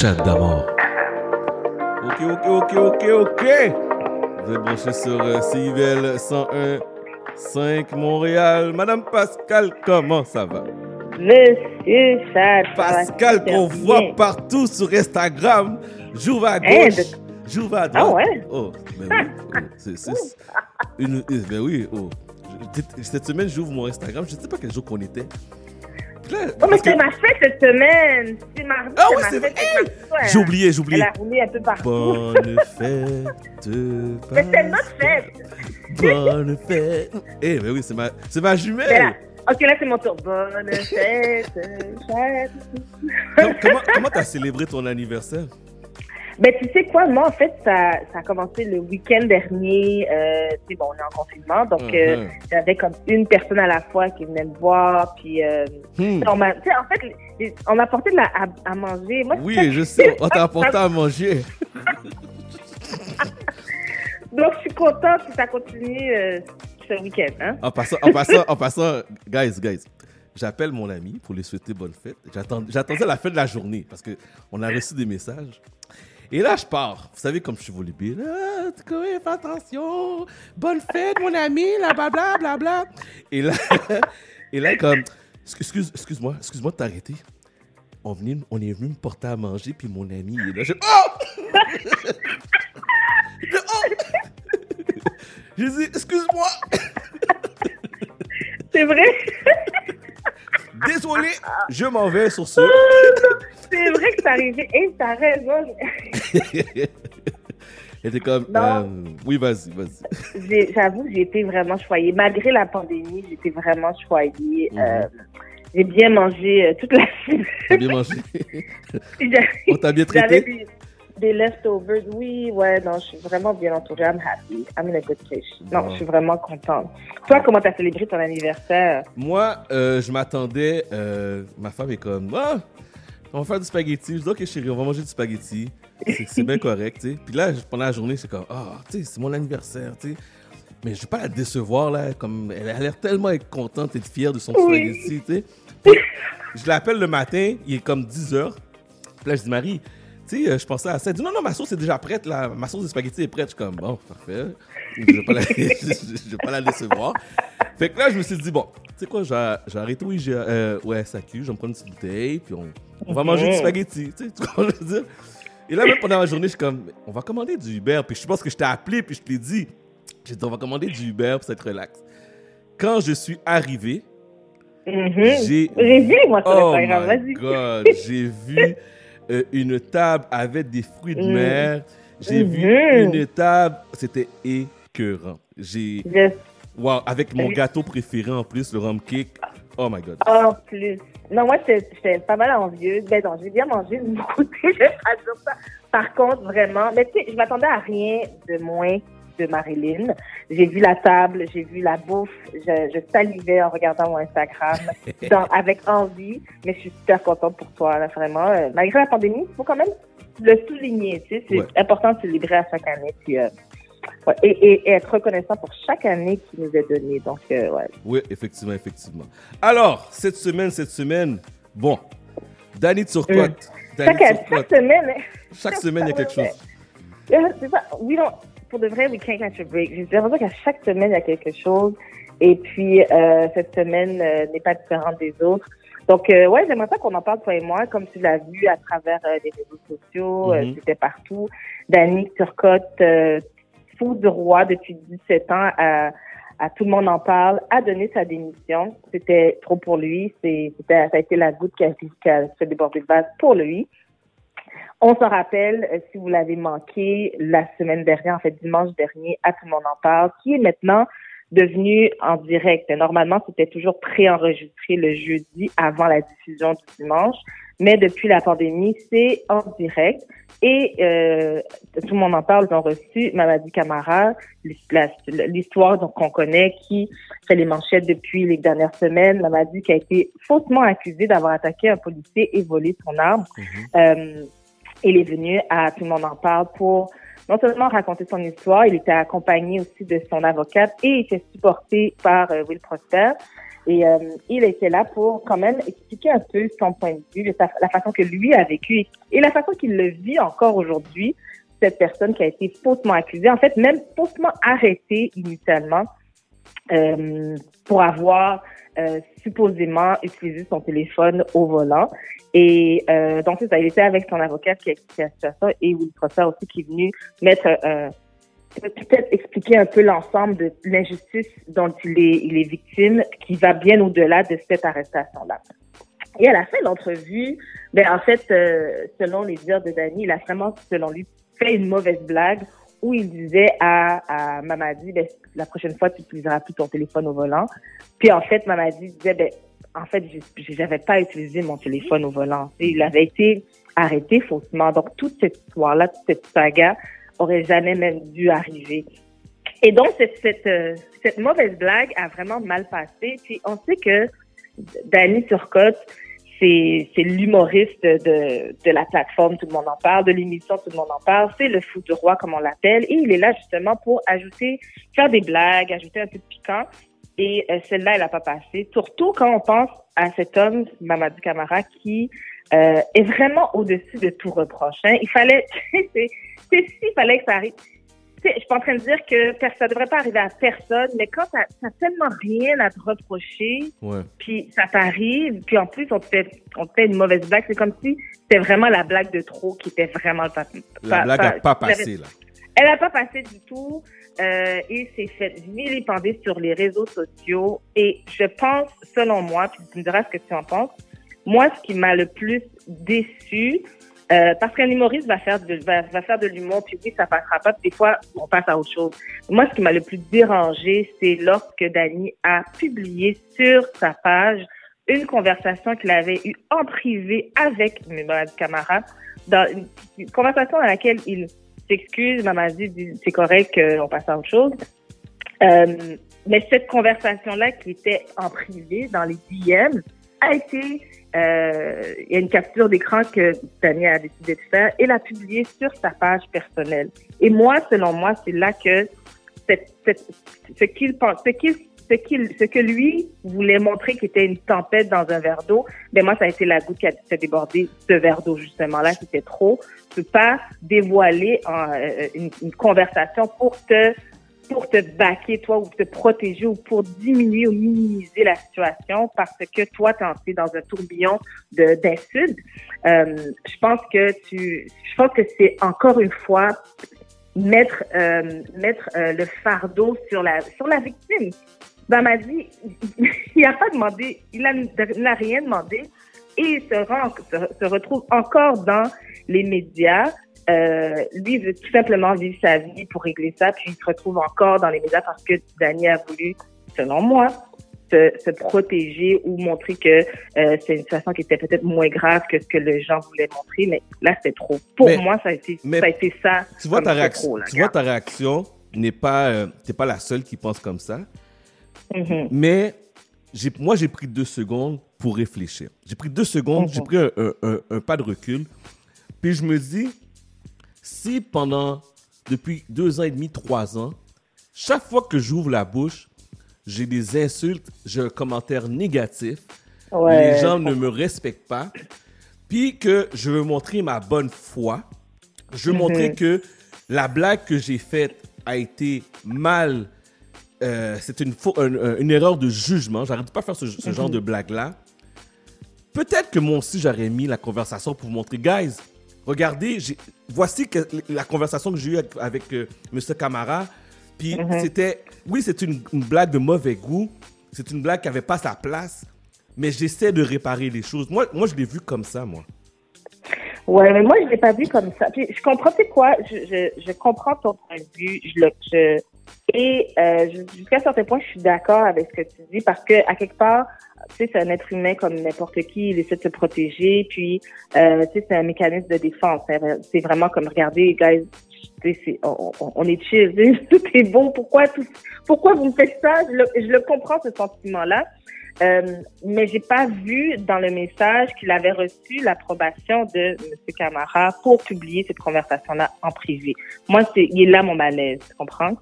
Chat d'amour. Ok, ok, ok, ok, ok. Vous êtes branchés sur euh, CIVL 101.5 Montréal. Madame Pascal, comment ça va? Monsieur va Pascal qu'on voit partout sur Instagram. J'ouvre à Hein, gauche, j'ouvre à droite. Ah ouais? Oh, ben oui. oh, c'est, c'est- une, euh, ben oui, oh. Cette semaine, j'ouvre mon Instagram. Je ne sais pas quel jour qu'on était. Là, Oh, mais que- c'est ma fête cette semaine. C'est mardi. Ah ma c'est vrai. J'ai oublié, j'ai oublié. Elle a roulé un peu partout. Bonne fête. Mais c'est notre fête. Bonne fête. Eh, ben oui, c'est ma, c'est ma jumelle. Ok, là, c'est mon tour. Bonne fête, fête. Com- comment comment t'as célébré ton anniversaire? Ben, tu sais quoi, moi, en fait, ça, ça a commencé le week-end dernier. Euh, tu sais, bon, on est en confinement, donc euh, Mhm. j'avais comme une personne à la fois qui venait me voir, puis euh, Hmm. on m'a, tu sais, en fait, on m'a apporté de la, à, à manger. Moi, Oui, je sais. On t'a apporté à manger. donc je suis contente que ça continue euh, ce week-end, hein. En passant, en passant, en passant, guys, guys, j'appelle mon ami pour lui souhaiter bonne fête. J'attendais la fin de la journée parce que on a reçu des messages. Et là, je pars. Vous savez, comme je suis volubile. Ah, fais attention. Bonne fête, mon ami, là, bla, bla, bla. Et là, et là comme, excuse, excuse-moi, excuse-moi de t'arrêter. On, venait- on est venu me porter à manger, puis mon ami, il est là. Je, oh! Je- oh! J'ai dit, excuse-moi. C'est vrai? Désolé, je m'en vais sur ce. C'est vrai que c'est arrivé. Et t'as raison. Était comme, euh, oui, vas-y, vas-y. J'avoue j'ai été vraiment choyée. Malgré la pandémie, j'étais vraiment choyée. Mhm. Euh, j'ai bien mangé euh, toute la semaine. T'as bien mangé? On t'a bien traité? des, des leftovers. Oui, ouais, non, je suis vraiment bien entourée. I'm happy. I'm in a good place. Non, je suis vraiment contente. Toi, comment t'as célébré ton anniversaire? Moi, euh, je m'attendais, ma femme est comme, ah, on va faire du spaghetti. Je dis, ok, chérie, on va manger du spaghetti. C'est bien correct, tu sais. Puis là, pendant la journée, c'est comme, ah, tu sais, c'est mon anniversaire, tu sais. Mais je vais pas la décevoir, là. Comme, elle a l'air tellement contente et fière de son Oui. spaghetti, tu sais. Puis, je l'appelle le matin, il est comme 10 heures. Puis là, je dis, Marie, tu sais, euh, je pensais à ça. Elle dit, non, non, ma sauce est déjà prête, là. Ma sauce de spaghetti est prête. Je suis comme, bon, parfait. Je vais pas la, je vais pas la décevoir. Fait que là, je me suis dit, bon, sais quoi, j'ai arrêté, oui, j'ai, euh, ouais, SAQ, je vais me prendre une petite bouteille, puis on, on va manger du spaghetti, tu sais, ce que je veux dire? Et là, même pendant la journée, je suis comme, on va commander du Uber, puis je pense que je t'ai appelé, puis je te l'ai dit. J'ai dit, on va commander du Uber pour être relax. Quand je suis arrivé, Mhm. j'ai J'ai vu, moi, sur Oh Instagram. my Vas-y. God, j'ai vu euh, une table avec des fruits de Mm. mer. J'ai vu Mhm. une table, c'était écœurant. J'ai, Je- wow, avec mon gâteau préféré en plus, le rum cake. Oh my God. En plus. Non, moi, j'étais j'étais pas mal envieuse. Ben non, j'ai bien mangé de mon côté, je vais pas dire ça. Par contre, vraiment, mais tu sais, je m'attendais à rien de moins de Marilyn. J'ai vu la table, j'ai vu la bouffe, je, je salivais en regardant mon Instagram dans- avec envie, mais je suis super contente pour toi, là, vraiment. Euh, malgré la pandémie, il faut quand même le souligner, tu sais, c'est Ouais. important de célébrer à chaque année, puis, euh, ouais, et, être reconnaissant pour chaque année qui nous est donnée. Donc, euh, ouais. Oui, effectivement, effectivement. Alors, cette semaine, cette semaine, bon, Danny Turcotte. Danny Mm. Chaque, chaque semaine, Chaque semaine, il y a quelque chose. C'est ça. We don't, pour de vrai, we can't catch a break. J'ai l'impression qu'à chaque semaine, il y a quelque chose. Et puis, euh, cette semaine euh, n'est pas différente des autres. Donc, euh, ouais, j'aimerais ça qu'on en parle, toi et moi, comme tu l'as vu à travers euh, les réseaux sociaux. euh, Mhm. C'était partout. Dani Turcotte, fou du roi depuis 17 ans, à, tout le monde en parle, a donné sa démission. C'était trop pour lui. C'était, ça a été la goutte qui a, qui a fait déborder le vase pour lui. On se rappelle, euh, si vous l'avez manqué, la semaine dernière, en fait dimanche dernier, à tout le monde en parle, qui est maintenant devenu en direct. Normalement, c'était toujours préenregistré le jeudi avant la diffusion du dimanche, mais depuis la pandémie, c'est en direct. Et euh, tout le monde en parle, ils ont reçu Mamadi Camara, l'histoire qu'on connaît, qui fait les manchettes depuis les dernières semaines. Mamadi qui a été faussement accusé d'avoir attaqué un policier et volé son arme. Euh, il est venu à Tout le monde en parle pour non seulement raconter son histoire, il était accompagné aussi de son avocate et il était supporté par euh, Will Prosper. Et euh, il était là pour quand même expliquer un peu son point de vue, la façon que lui a vécu et la façon qu'il le vit encore aujourd'hui, cette personne qui a été faussement accusée, en fait même faussement arrêtée initialement euh, pour avoir euh, supposément utilisé son téléphone au volant. Et donc, ça, il était avec son avocat qui a expliqué la situation et Will Prosser aussi qui est venu mettre peut-être expliquer un peu l'ensemble de l'injustice dont il est, il est victime, qui va bien au-delà de cette arrestation-là. Et à la fin de l'entrevue, ben en fait, euh, selon les dires de Danny, il a vraiment, selon lui, fait une mauvaise blague où il disait à, à Mamadi, ben, la prochaine fois, tu n'utiliseras plus ton téléphone au volant. Puis en fait, Mamadi disait, ben, en fait, j'avais pas utilisé mon téléphone au volant. il avait été arrêté faussement. Donc, toute cette histoire-là, toute cette saga aurait jamais même dû arriver. Et donc, cette, euh, cette mauvaise blague a vraiment mal passé. Puis, on sait que Danny Turcotte, c'est l'humoriste de, de la plateforme, tout le monde en parle, de l'émission, tout le monde en parle. C'est le fou du roi, comme on l'appelle. Et il est là justement pour ajouter, faire des blagues, ajouter un peu de piquant. Et euh, celle-là, elle n'a pas passé. Surtout quand on pense à cet homme, Mamadou Camara, qui euh, est vraiment au-dessus de tout reproche. Hein. Il fallait, c'est s'il fallait que ça arrive je suis pas en train de dire que ça devrait pas arriver à personne, mais quand t'as as tellement rien à te reprocher, puis ça t'arrive, puis en plus on te fait on te fait une mauvaise blague, c'est comme si c'était vraiment la blague de trop qui était vraiment pas la blague n'a pas passé là. Elle a pas passé du tout euh, et c'est fait vilipender sur les réseaux sociaux et je pense, selon moi, puis tu me diras ce que tu en penses, moi ce qui m'a le plus déçu, euh, parce qu'un humoriste va faire de, va, faire de l'humour, puis oui, ça passera pas. Des fois, on passe à autre chose. Moi, ce qui m'a le plus dérangé, c'est lorsque Dany a publié sur sa page une conversation qu'il avait eue en privé avec Mamadi Camara, dans une, conversation dans laquelle il s'excuse, Mamadi dit c'est correct, on passe à autre chose. Euh, mais cette conversation-là qui était en privé, dans les DM, a été euh, il y a une capture d'écran que Daniel a décidé de faire et l'a publiée sur sa page personnelle. Et moi, selon moi, c'est là que cette, cette, ce qu'il pense, ce qu'il ce, qu'il, ce que lui voulait montrer qui était une tempête dans un verre d'eau, ben moi, ça a été la goutte qui a fait déborder ce verre d'eau, justement. Là, c'était trop. Tu peux pas dévoiler euh, une, une, conversation pour te pour te baquer, toi, ou te protéger, ou pour diminuer ou minimiser la situation parce que toi, tu es dans un tourbillon d'insultes. Euh, je pense que tu, je pense que c'est encore une fois mettre euh, mettre euh, le fardeau sur la sur la victime. M'a dit, il n'a pas demandé, il n'a rien demandé et se, rend, se retrouve encore dans les médias euh, lui veut tout simplement vivre sa vie pour régler ça, puis il se retrouve encore dans les médias parce que Danny a voulu, selon moi, se, se protéger ou montrer que euh, c'est une situation qui était peut-être moins grave que ce que les gens voulaient montrer, mais là c'était trop. Pour moi, ça a été, ça, a été ça. Tu vois ta réaction, tu vois ta réaction n'est pas, euh, t'es pas la seule qui pense comme ça, mm-hmm. mais j'ai, moi j'ai pris deux secondes pour réfléchir. J'ai pris deux secondes, j'ai mm-hmm. pris un, un, un pas de recul, puis je me dis si pendant, depuis deux ans et demi, trois ans, chaque fois que j'ouvre la bouche, j'ai des insultes, j'ai un commentaire négatif, les gens ne me respectent pas, puis que je veux montrer ma bonne foi, je veux montrer mhm. que la blague que j'ai faite a été mal, euh, c'est une, une, erreur de jugement, j'arrête pas de faire ce, genre mhm. de blague-là. Peut-être que moi aussi j'aurais mis la conversation pour vous montrer, guys, regardez, voici que, la conversation que j'ai eue avec, euh, M. Camara. Puis mhm. c'était, oui, c'est une, blague de mauvais goût. C'est une blague qui n'avait pas sa place. Mais j'essaie de réparer les choses. Moi, moi je l'ai vu comme ça, moi. Ouais, mais moi, je ne l'ai pas vu comme ça. Puis, je comprends, c'est quoi? Je, je, comprends ton point de vue. Je, je et euh, jusqu'à un certain point, je suis d'accord avec ce que tu dis parce que, à quelque part, tu sais, c'est un être humain comme n'importe qui, il essaie de se protéger, puis euh, tu sais, c'est un mécanisme de défense. C'est vraiment comme regardez, guys, on, on, est chill, tout est bon. Pourquoi pourquoi vous me faites ça? Je le, comprends ce sentiment-là, euh, mais j'ai pas vu dans le message qu'il avait reçu l'approbation de M. Camara pour publier cette conversation-là en privé. Moi, c'est il est là mon malaise, tu comprends?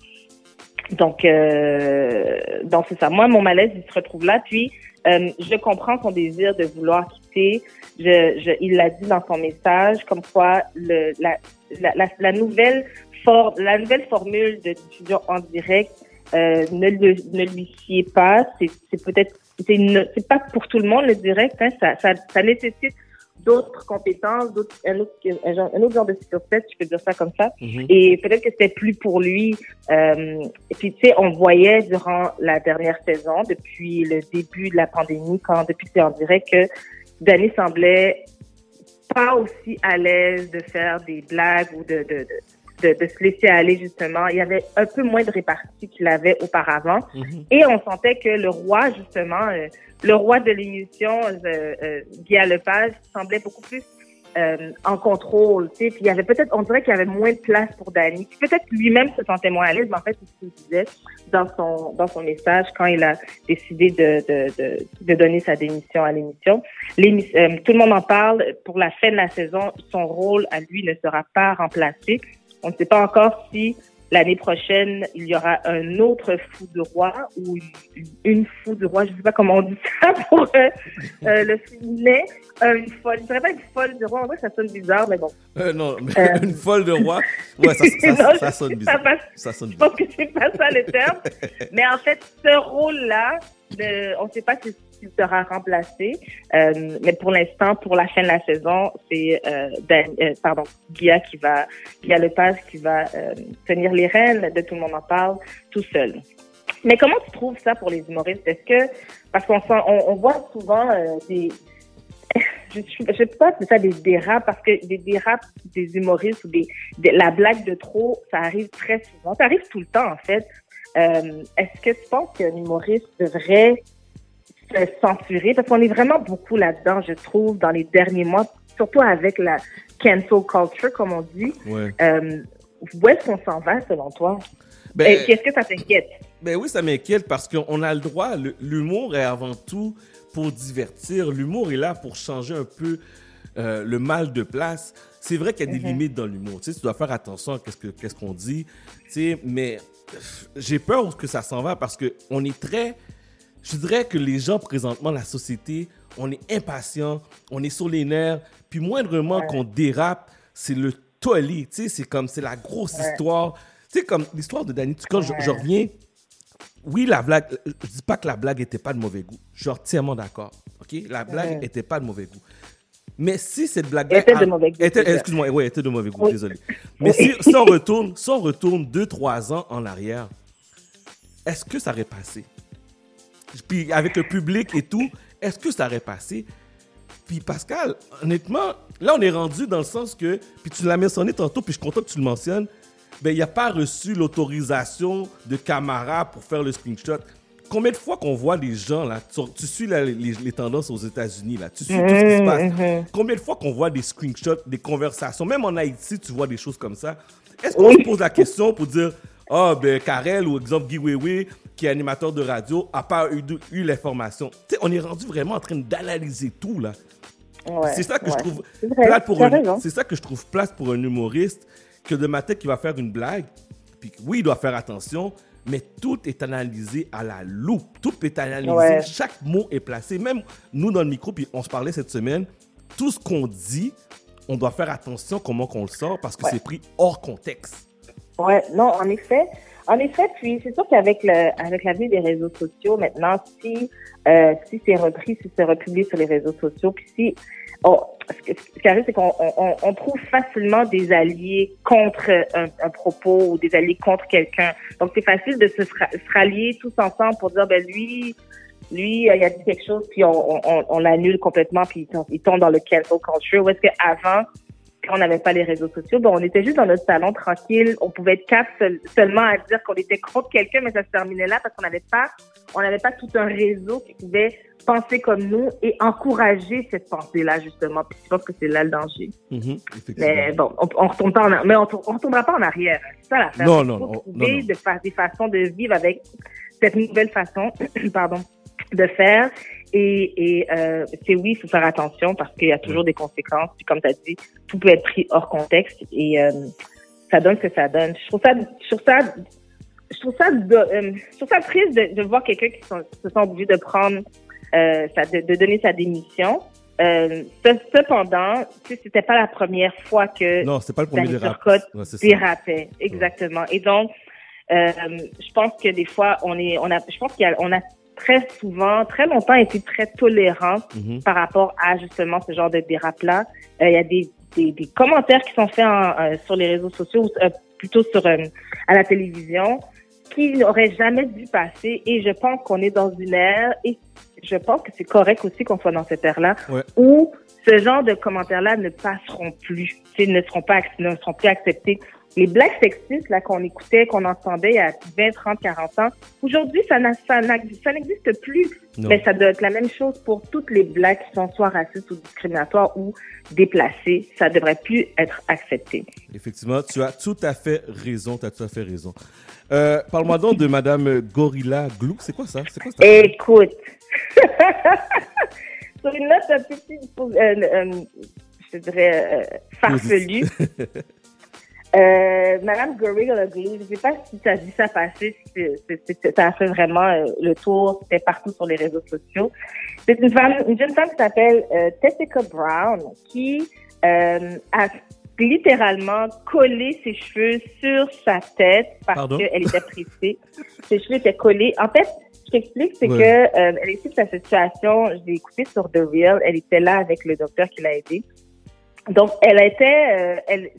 Donc, euh, donc c'est ça. Moi, mon malaise, il se retrouve là. Puis, euh, je comprends son désir de vouloir quitter. Je, je, il l'a dit dans son message, comme quoi le, la, la, la, nouvelle for, la nouvelle formule de diffusion en direct euh, ne, le, ne lui sied pas. C'est peut-être c'est pas pour tout le monde le direct. Hein, ça, ça, ça nécessite d'autres compétences, d'autres, un, autre, un, autre genre de skill set, je peux dire ça comme ça. Mhm. Et peut-être que c'était plus pour lui. Euh, et puis, tu sais, on voyait durant la dernière saison, depuis le début de la pandémie, quand depuis c'est en direct, que Danny semblait pas aussi à l'aise de faire des blagues ou de, de, de de, de, se laisser aller justement. Il y avait un peu moins de répartie qu'il avait auparavant. Mhm. Et on sentait que le roi, justement, euh, le roi de l'émission, euh, euh, Guy Lepage, semblait beaucoup plus euh, en contrôle. Tu sais. Puis il y avait peut-être, on dirait qu'il y avait moins de place pour Danny. Peut-être lui-même se sentait moins à l'aise, mais en fait, c'est ce qu'il disait dans son dans son message quand il a décidé de de, de, de donner sa démission à l'émission. Euh, tout le monde en parle. Pour la fin de la saison, son rôle à lui ne sera pas remplacé. On ne sait pas encore si l'année prochaine, il y aura un autre fou du roi ou une, fou du roi, je ne sais pas comment on dit ça pour euh, euh, le féminin. Euh, une folle, je dirais pas une folle du roi, en vrai ça sonne bizarre, mais bon. non, mais une folle de roi, ouais, ça, ça, sonne bizarre. Ça, sonne je pense que c'est pas ça le terme. mais en fait, ce rôle-là, on ne sait pas si il sera remplacé. Euh, mais pour l'instant, pour la fin de la saison, c'est euh, euh, Guilla qui va, Guilla Lepage qui va euh, tenir les rênes de Tout le monde en parle tout seul. Mais comment tu trouves ça pour les humoristes? Est-ce que, parce qu'on on, on voit souvent euh, des, je ne sais pas si ça des dérapes parce que des dérapes des humoristes ou des, la blague de trop, ça arrive très souvent. Ça arrive tout le temps en fait. Est-ce que tu penses qu'un humoriste devrait censurer parce qu'on est vraiment beaucoup là-dedans, je trouve, dans les derniers mois, surtout avec la cancel culture, comme on dit. Euh, où est-ce qu'on s'en va, selon toi? Ben, Qu'est-ce que ça t'inquiète? Ben oui, ça m'inquiète parce qu'on a le droit. L'humour est avant tout pour divertir. L'humour est là pour changer un peu euh, le mal de place. C'est vrai qu'il y a des mm-hmm. limites dans l'humour. Tu, sais, tu dois faire attention à qu'est-ce qu'on dit. Tu sais, mais j'ai peur que ça s'en va parce qu'on est très je dirais que les gens présentement, la société, on est impatient, on est sur les nerfs, puis moindrement qu'on dérape, c'est le tollé, tu sais, c'est comme, c'est la grosse histoire. Tu sais, comme l'histoire de Danny, quand je, reviens, oui, la blague, je dis pas que la blague était pas de mauvais goût, je suis entièrement d'accord, ok? La blague était pas de mauvais goût. Mais si cette blague était de mauvais goût. Excuse-moi, oui, était de mauvais goût, désolé. Mais si, si, on retourne, si on retourne deux, trois ans en arrière, est-ce que ça aurait passé? Puis avec le public et tout, est-ce que ça aurait passé? Puis Pascal, honnêtement, là on est rendu dans le sens que, puis tu l'as mentionné tantôt, puis je suis content que tu le mentionnes, ben il n'a pas reçu l'autorisation de Camara pour faire le screenshot. Combien de fois qu'on voit les gens, là, tu, suis les, tendances aux États-Unis, là, tu suis tout ce qui se passe. Mm-hmm, mm-hmm. Combien de fois qu'on voit des screenshots, des conversations, même en Haïti, tu vois des choses comme ça? Est-ce qu'on se pose la question pour dire, ah, oh, ben, Karel ou exemple Guy Wewe qui est animateur de radio, a pas eu, eu l'information. Tu sais, on est rendu vraiment en train d'analyser tout, là. c'est ça que je trouve plate pour un, c'est ça que je trouve place pour un humoriste que de ma tête qui va faire une blague. Puis oui, il doit faire attention, mais tout est analysé à la loupe. Tout est analysé, chaque mot est placé. Même nous dans le micro, puis on se parlait cette semaine, tout ce qu'on dit, on doit faire attention comment qu'on le sort parce que c'est pris hors contexte. Ouais, non, en effet. En effet, puis c'est sûr qu'avec le avec des réseaux sociaux maintenant, si euh, si c'est repris, si c'est republié sur les réseaux sociaux, puis si ce, qui arrive, c'est qu'on on, trouve facilement des alliés contre un, propos ou des alliés contre quelqu'un. Donc c'est facile de se, se, rallier tous ensemble pour dire ben lui lui il a dit quelque chose puis on, on, on l'annule complètement puis il tombe dans le cancel culture. Ou est-ce qu'avant on n'avait pas les réseaux sociaux, bon, on était juste dans notre salon tranquille. On pouvait être quatre seulement à dire qu'on était contre quelqu'un, mais ça se terminait là parce qu'on n'avait pas, on n'avait pas tout un réseau qui pouvait penser comme nous et encourager cette pensée-là justement. Puis je pense que c'est là le danger. Mm-hmm, mais bon, on, on retourne pas en, mais on, on retournera pas en arrière. C'est ça l'affaire. Non, non, non, trouver De faire des façons de vivre avec cette nouvelle façon, pardon, de faire. Et, et euh, c'est oui, il faut faire attention parce qu'il y a toujours des conséquences. Puis comme tu as dit, tout peut être pris hors contexte et euh, ça donne ce que ça donne. Je trouve ça, je trouve ça je trouve ça, de, euh, je trouve ça triste de, de voir quelqu'un qui sont- se sent obligé de prendre, euh, sa, de, de donner sa démission. Euh, ce- cependant, tu sais, c'était pas la première fois que Non, c'est pas le premier dérapage. Ouais, ça. dérapait, exactement. Et donc, euh, je pense que des fois, on est, on a, je pense qu'on a très souvent, très longtemps été très tolérant Mhm. par rapport à justement ce genre de dérap-là. Euh, Il y a des, des, des commentaires qui sont faits en, euh, sur les réseaux sociaux, euh, plutôt sur euh, à la télévision, qui n'auraient jamais dû passer. Et je pense qu'on est dans une ère, et je pense que c'est correct aussi qu'on soit dans cette ère-là, Ouais. où ce genre de commentaires-là ne passeront plus, ne seront pas, ne seront plus acceptés. Les blagues sexistes là qu'on écoutait, qu'on entendait il y a 20, 30, 40 ans, aujourd'hui ça n'existe plus. Non. Mais ça doit être la même chose pour toutes les blagues qui sont soit racistes ou discriminatoires ou déplacées. Ça devrait plus être accepté. Effectivement, tu as tout à fait raison. Tu as tout à fait raison. Euh, Parle-moi donc de Madame Gorilla Glue. C'est quoi ça? C'est quoi ça? Écoute, sur une note un plus, euh, euh, je dirais, farfelue, euh, Madame Gorilla Glue, je sais pas si tu as vu ça passer, ça a fait vraiment euh, le tour, c'était partout sur les réseaux sociaux. C'est une femme, une jeune femme qui s'appelle euh, Tessica Brown, qui euh, a littéralement collé ses cheveux sur sa tête parce qu'elle était pressée. ses cheveux étaient collés. En fait, je t'explique, c'est Ouais. que euh, elle explique sa situation. Je l'ai écouté sur The Real. Elle était là avec le docteur qui l'a aidée. Donc, elle était, euh, elle,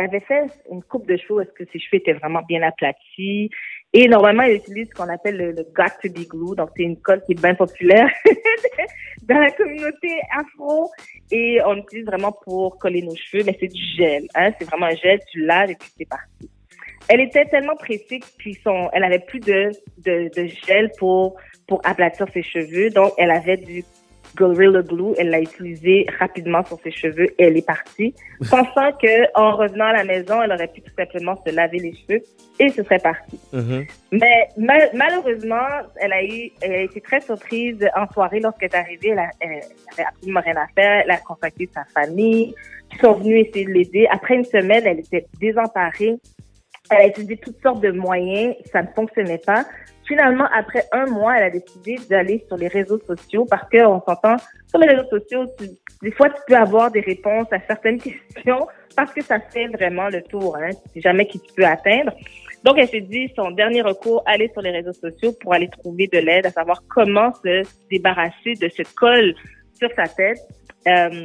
avait fait une coupe de cheveux. Est-ce que ses cheveux étaient vraiment bien aplatis? Et normalement, elle utilise ce qu'on appelle le, le Got to be glue. Donc, c'est une colle qui est bien populaire dans la communauté afro. Et on l'utilise vraiment pour coller nos cheveux. Mais c'est du gel. Hein? C'est vraiment un gel. Tu laves et puis c'est parti. Elle était tellement pressée puis son, elle avait plus de gel pour, pour aplatir ses cheveux. Donc, elle avait du Gorilla Glue. Elle l'a utilisé rapidement sur ses cheveux et elle est partie, pensant que en revenant à la maison, elle aurait pu tout simplement se laver les cheveux et ce serait parti. Mhm. Mais mal- malheureusement, elle a eu, elle a été très surprise en soirée lorsqu'elle est arrivée. Elle, a- elle avait absolument rien à faire. Elle a contacté sa famille, qui sont venus essayer de l'aider. Après une semaine, elle était désemparée. Elle a utilisé toutes sortes de moyens, ça ne fonctionnait pas. Finalement, après un mois, elle a décidé d'aller sur les réseaux sociaux parce qu'on s'entend sur les réseaux sociaux, tu- des fois, tu peux avoir des réponses à certaines questions parce que ça fait vraiment le tour. Hein. C'est jamais qui tu peux atteindre. Donc, elle s'est dit, son dernier recours, aller sur les réseaux sociaux pour aller trouver de l'aide, à savoir comment se débarrasser de cette colle sur sa tête. Euh,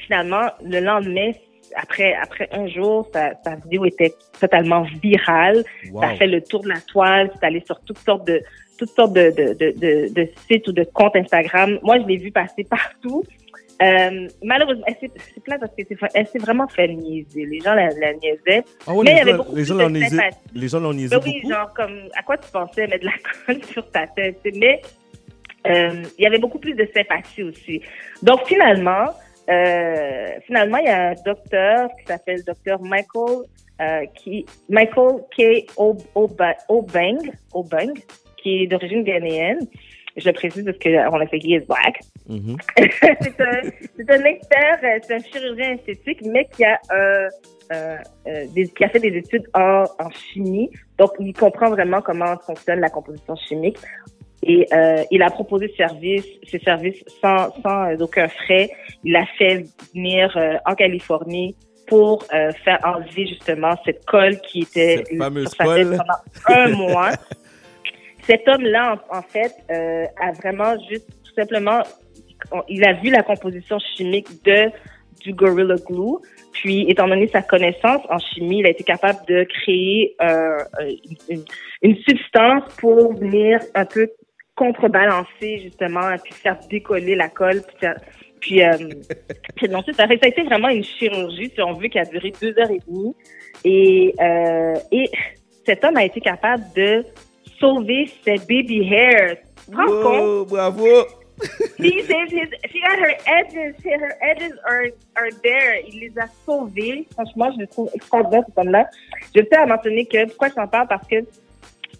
finalement, le lendemain, après, après un jour, sa, sa vidéo était totalement virale. Wow. Ça a fait le tour de la toile. C'est allé sur toutes sortes de toutes sortes de, de, de, de, sites ou de comptes Instagram. Moi, je l'ai vu passer partout. Euh, malheureusement, elle s'est- c'est plate parce que c'est- elle s'est vraiment fait niaiser. Les gens la, la niaisaient. Ah ouais, Mais il y avait gens, beaucoup les gens l'ont niaisé. Les gens l'ont niaisé Ben oui, beaucoup. genre comme à quoi tu pensais mettre de la colle sur ta tête? Mais euh, il y avait beaucoup plus de sympathie aussi. Donc finalement, euh, finalement, il y a un docteur qui s'appelle docteur Michael euh, qui Michael K. Obeng, Obeng, qui est d'origine ghanéenne. Je le précise parce qu'on a fait he is black. C'est un, c'est un expert, euh, c'est un chirurgien esthétique, mais qui a, euh, euh, euh, des- qui a fait des études en, en chimie. Donc, il comprend vraiment comment fonctionne la composition chimique. Et euh, il a proposé ce service, ce service sans, sans euh, aucun frais. Il a fait venir euh, en Californie pour euh, faire enlever justement cette colle qui était Cette fameuse sur sa tête colle. pendant un mois. Cet homme-là, en, en fait, euh, a vraiment juste tout simplement, on- il a vu la composition chimique de du Gorilla Glue. Puis, étant donné sa connaissance en chimie, il a été capable de créer euh, euh, une, une substance pour venir un peu contrebalancer justement, et puis faire décoller la colle. Puis, faire- puis, euh, puis ensuite, ça a ça a été vraiment une chirurgie, si on veut, qui a duré deux heures et demie. Et, euh, et cet homme a été capable de sauver ses baby hairs. Tu te rends compte? Wow, bravo. She saved his, she got her edges, her edges are, are there. Il les a sauvés. Franchement, je le trouve extraordinaire, cet homme-là. Je tiens à mentionner que, pourquoi je t'en parle? Parce que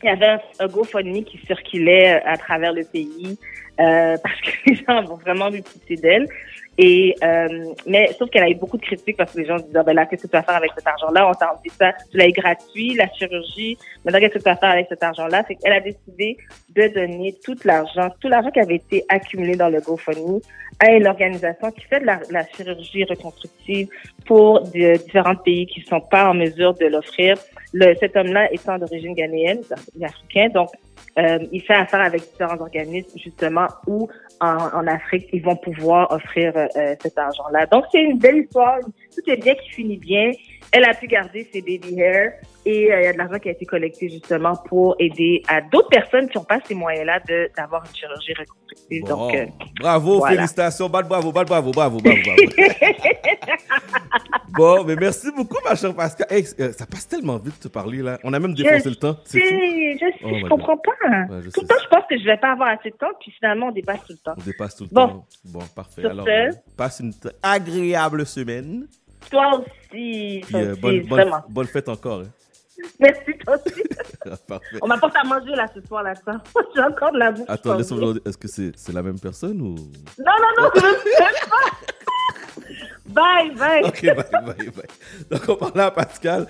il y avait un, un GoFundMe qui circulait euh, à travers le pays, euh, parce que les gens ont vraiment vu pitié d'elle. Et euh, mais sauf qu'elle a eu beaucoup de critiques parce que les gens disaient ben là qu'est-ce que tu vas faire avec cet argent-là? On t'a dit ça, tu l'as eu gratuit, la chirurgie. Maintenant qu'est-ce que tu vas faire avec cet argent-là? C'est qu'elle a décidé de donner tout l'argent, tout l'argent qui avait été accumulé dans le GoFundMe à une organisation qui fait de la, chirurgie reconstructive pour de, différents pays qui ne sont pas en mesure de l'offrir. Cet homme-là étant d'origine ghanéenne, africain, donc euh, il fait affaire avec différents organismes justement où en, en Afrique ils vont pouvoir offrir euh, cet argent-là. Donc c'est une belle histoire, tout est bien qui finit bien. Elle a pu garder ses baby hair et euh, il y a de l'argent qui a été collecté justement pour aider à d'autres personnes qui n'ont pas ces moyens-là d'avoir une chirurgie reconstructive. Bon. Donc, euh, bravo, voilà. félicitations, bad bravo, bad bravo, bravo, bravo, bravo. bon, mais merci beaucoup, ma chère Pascal. Hey, euh, ça passe tellement vite de te parler, là. On a même défoncé le temps. Je, fou. je, sais, Oh je comprends pas. Ouais, je tout sais le temps, je pense que je vais pas avoir assez de temps, puis finalement, on dépasse tout le temps. On dépasse tout le Bon. temps. Bon, parfait. Sur Alors, ce. passe une agréable semaine. Toi aussi, Puis euh, bonne, bonne, vraiment. bonne fête encore. hein. Merci, toi aussi. parfait. On m'apporte à manger là ce soir, là, ça. J'ai encore de la bouffe. Attends, laisse qui moi s'en voir, Est-ce que c'est c'est la même personne ou? Non, non, non, je veux pas. Bye, bye. Ok, bye, bye, bye. Donc, on parlait à Pascal.